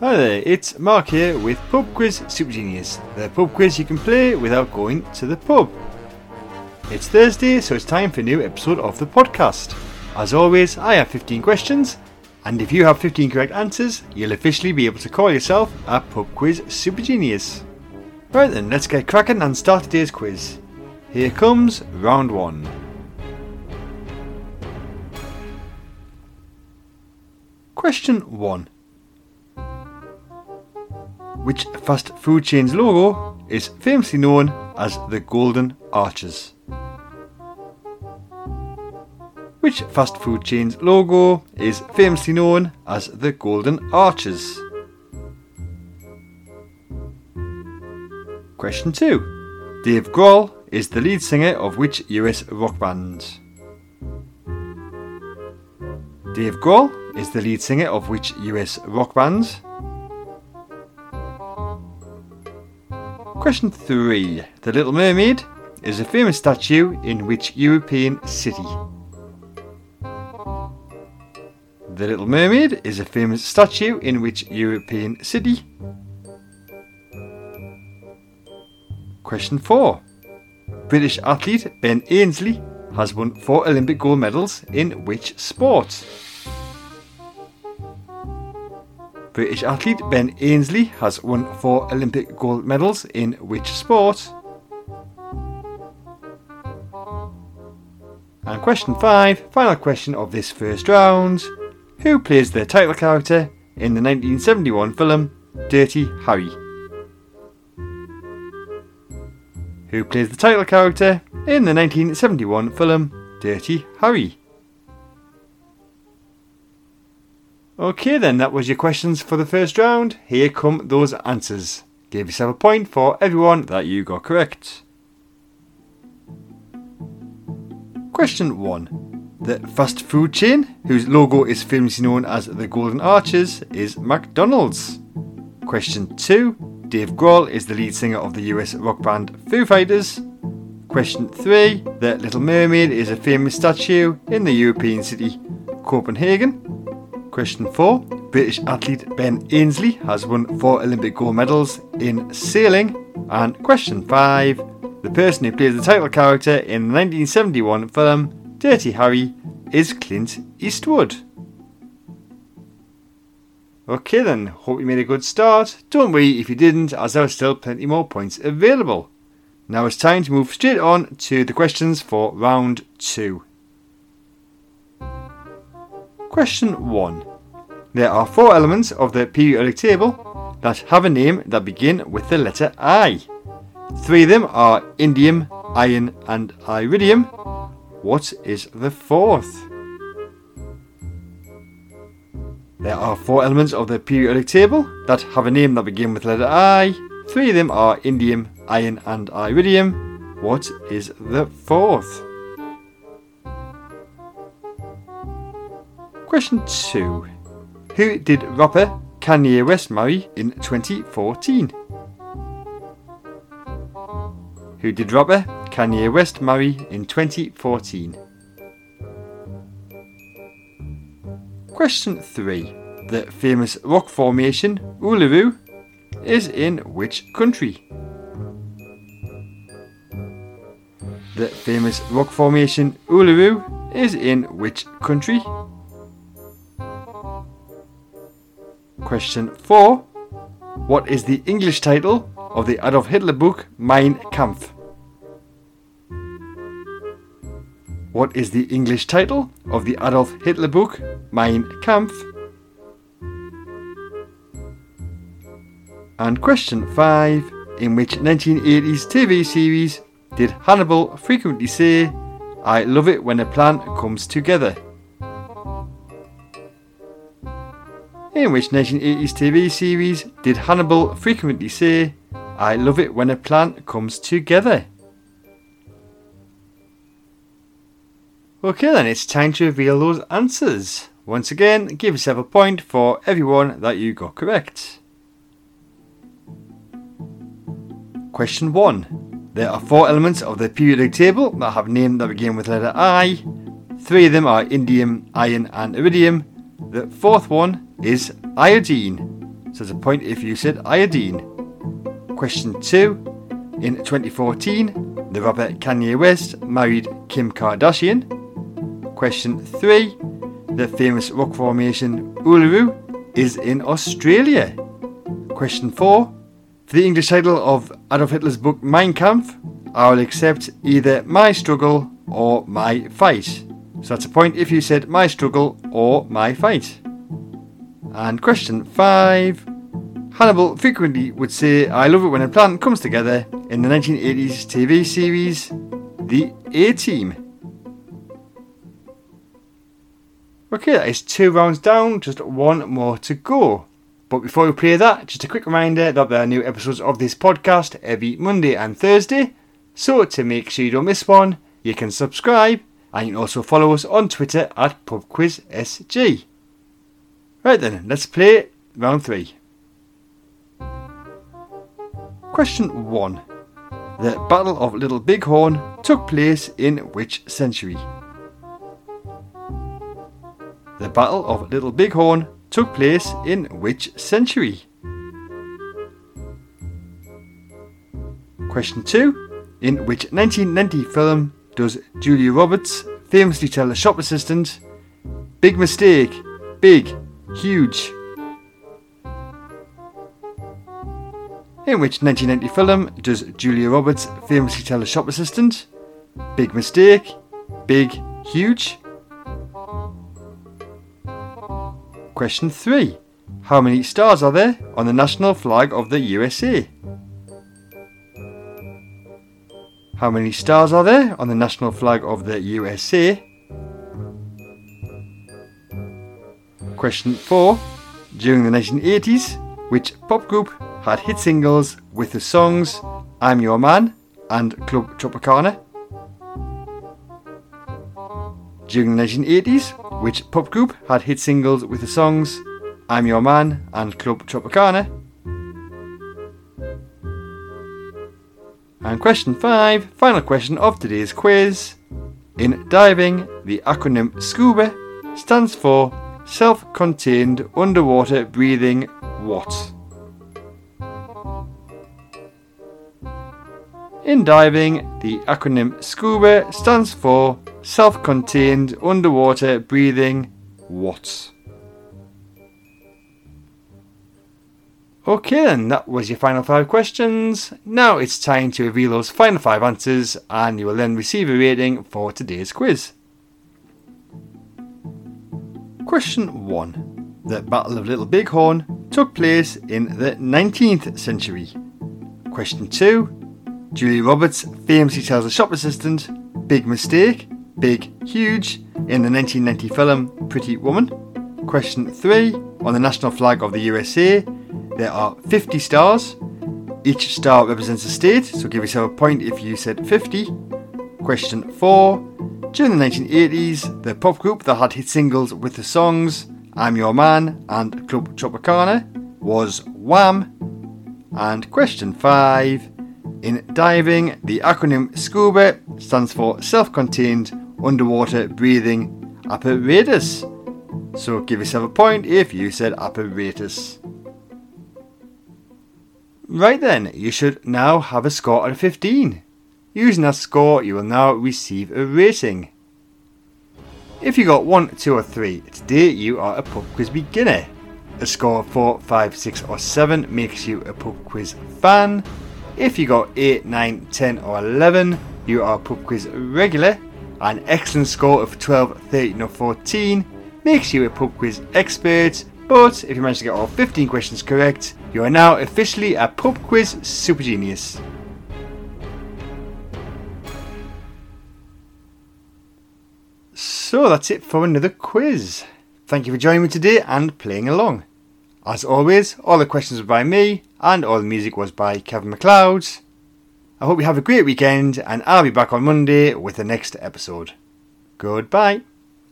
Hi there, it's Mark here with Pub Quiz Super Genius, the pub quiz you can play without going to the pub. It's Thursday, so it's time for a new episode of the podcast. As always, I have 15 questions, and if you have 15 correct answers, you'll officially be able to call yourself a Pub Quiz Super Genius. Right then, let's get cracking and start today's quiz. Here comes round one. Question 1 Which fast food chain's logo is famously known as the Golden Arches? Which fast food chain's logo is famously known as the Golden Arches? Question 2 Dave Grohl is the lead singer of which US rock band? Dave Grohl is the lead singer of which US rock band? Question 3. The Little Mermaid is a famous statue in which European city? The Little Mermaid is a famous statue in which European city? Question 4. British athlete Ben Ainslie has won four Olympic gold medals in which sport? British athlete Ben Ainslie has won four Olympic gold medals in which sport? And question 5, final question of this first round. Who plays the title character in the 1971 film Dirty Harry? Who plays the title character in the 1971 film Dirty Harry? Okay, then, that was your questions for the first round. Here come those answers. Give yourself a point for everyone that you got correct. Question 1. The fast food chain, whose logo is famously known as the Golden Arches, is McDonald's. Question 2. Dave Grohl is the lead singer of the US rock band Foo Fighters. Question 3. The Little Mermaid is a famous statue in the European city Copenhagen. Question 4. British athlete Ben Ainslie has won four Olympic gold medals in sailing. And question 5. The person who plays the title character in the 1971 film Dirty Harry is Clint Eastwood. Okay then, hope you made a good start. Don't worry if you didn't, as there are still plenty more points available. Now it's time to move straight on to the questions for round 2. Question 1. There are four elements of the periodic table that have a name that begin with the letter I. Three of them are indium, iron, and iridium. What is the fourth? There are four elements of the periodic table that have a name that begin with the letter I. Three of them are indium, iron, and iridium. What is the fourth? Question 2. Who did rapper Kanye West marry in 2014? Who did rapper Kanye West marry in 2014? Question 3. The famous rock formation Uluru is in which country? The famous rock formation Uluru is in which country? Question 4. What is the English title of the Adolf Hitler book Mein Kampf? What is the English title of the Adolf Hitler book Mein Kampf? And question 5. In which 1980s TV series did Hannibal frequently say, I love it when a plan comes together? In which 1980s TV series did Hannibal frequently say, I love it when a plan comes together? Okay, then it's time to reveal those answers. Once again, give yourself a point for everyone that you got correct. Question 1. There are four elements of the periodic table that have names that begin with letter I. Three of them are indium, iron, and iridium. The fourth one is iodine. so it's a point if you said iodine. Question 2. In 2014, the rapper Kanye West married Kim Kardashian. Question 3. The famous rock formation Uluru is in Australia. Question 4. For the English title of Adolf Hitler's book Mein Kampf, I will accept either My Struggle or My Fight. So that's a point if you said My Struggle or My Fight. And question 5. Hannibal frequently would say, I love it when a plan comes together in the 1980s TV series The A Team. Okay, that is two rounds down, just one more to go. But before we play that, just a quick reminder that there are new episodes of this podcast every Monday and Thursday. So to make sure you don't miss one, you can subscribe and you can also follow us on Twitter at PubQuizSG. Right then, let's play round three. Question 1. The Battle of Little Bighorn took place in which century? The Battle of Little Bighorn took place in which century? Question 2. In which 1990 film does Julia Roberts famously tell a shop assistant, Big mistake, big, huge? In which 1990 film does Julia Roberts famously tell a shop assistant, Big mistake, big, huge? Question 3. How many stars are there on the national flag of the USA? How many stars are there on the national flag of the USA? Question 4. During the 1980s, which pop group had hit singles with the songs I'm Your Man and Club Tropicana. During the 1980s, which pop group had hit singles with the songs I'm Your Man and Club Tropicana? And question 5, final question of today's quiz. In diving, the acronym SCUBA stands for Self Contained Underwater Breathing What? In diving, the acronym SCUBA stands for Self Contained Underwater Breathing What? Okay, then that was your final five questions. Now it's time to reveal those final five answers, and you will then receive a rating for today's quiz. Question 1 The Battle of Little Bighorn took place in the 19th century. Question 2 Julie Roberts famously tells a shop assistant, Big mistake, big, huge, in the 1990 film Pretty Woman. Question 3 On the national flag of the USA, there are 50 stars. Each star represents a state, so give yourself a point if you said 50. Question 4 During the 1980s, the pop group that had hit singles with the songs I'm Your Man and Club Tropicana was Wham. And question 5 in diving, the acronym SCUBA stands for Self Contained Underwater Breathing Apparatus. So give yourself a point if you said apparatus. Right then, you should now have a score of 15. Using that score, you will now receive a rating. If you got 1, 2 or 3, today you are a pub quiz beginner. A score of 4, 5, 6 or 7 makes you a pub quiz fan. If you got 8, 9, 10 or 11, you are a pub quiz regular. An excellent score of 12, 13 or 14 makes you a pub quiz expert. But if you manage to get all 15 questions correct, you are now officially a pub quiz super genius. So that's it for another quiz. Thank you for joining me today and playing along. As always, all the questions were by me, and all the music was by Kevin MacLeod. I hope you have a great weekend, and I'll be back on Monday with the next episode. Goodbye.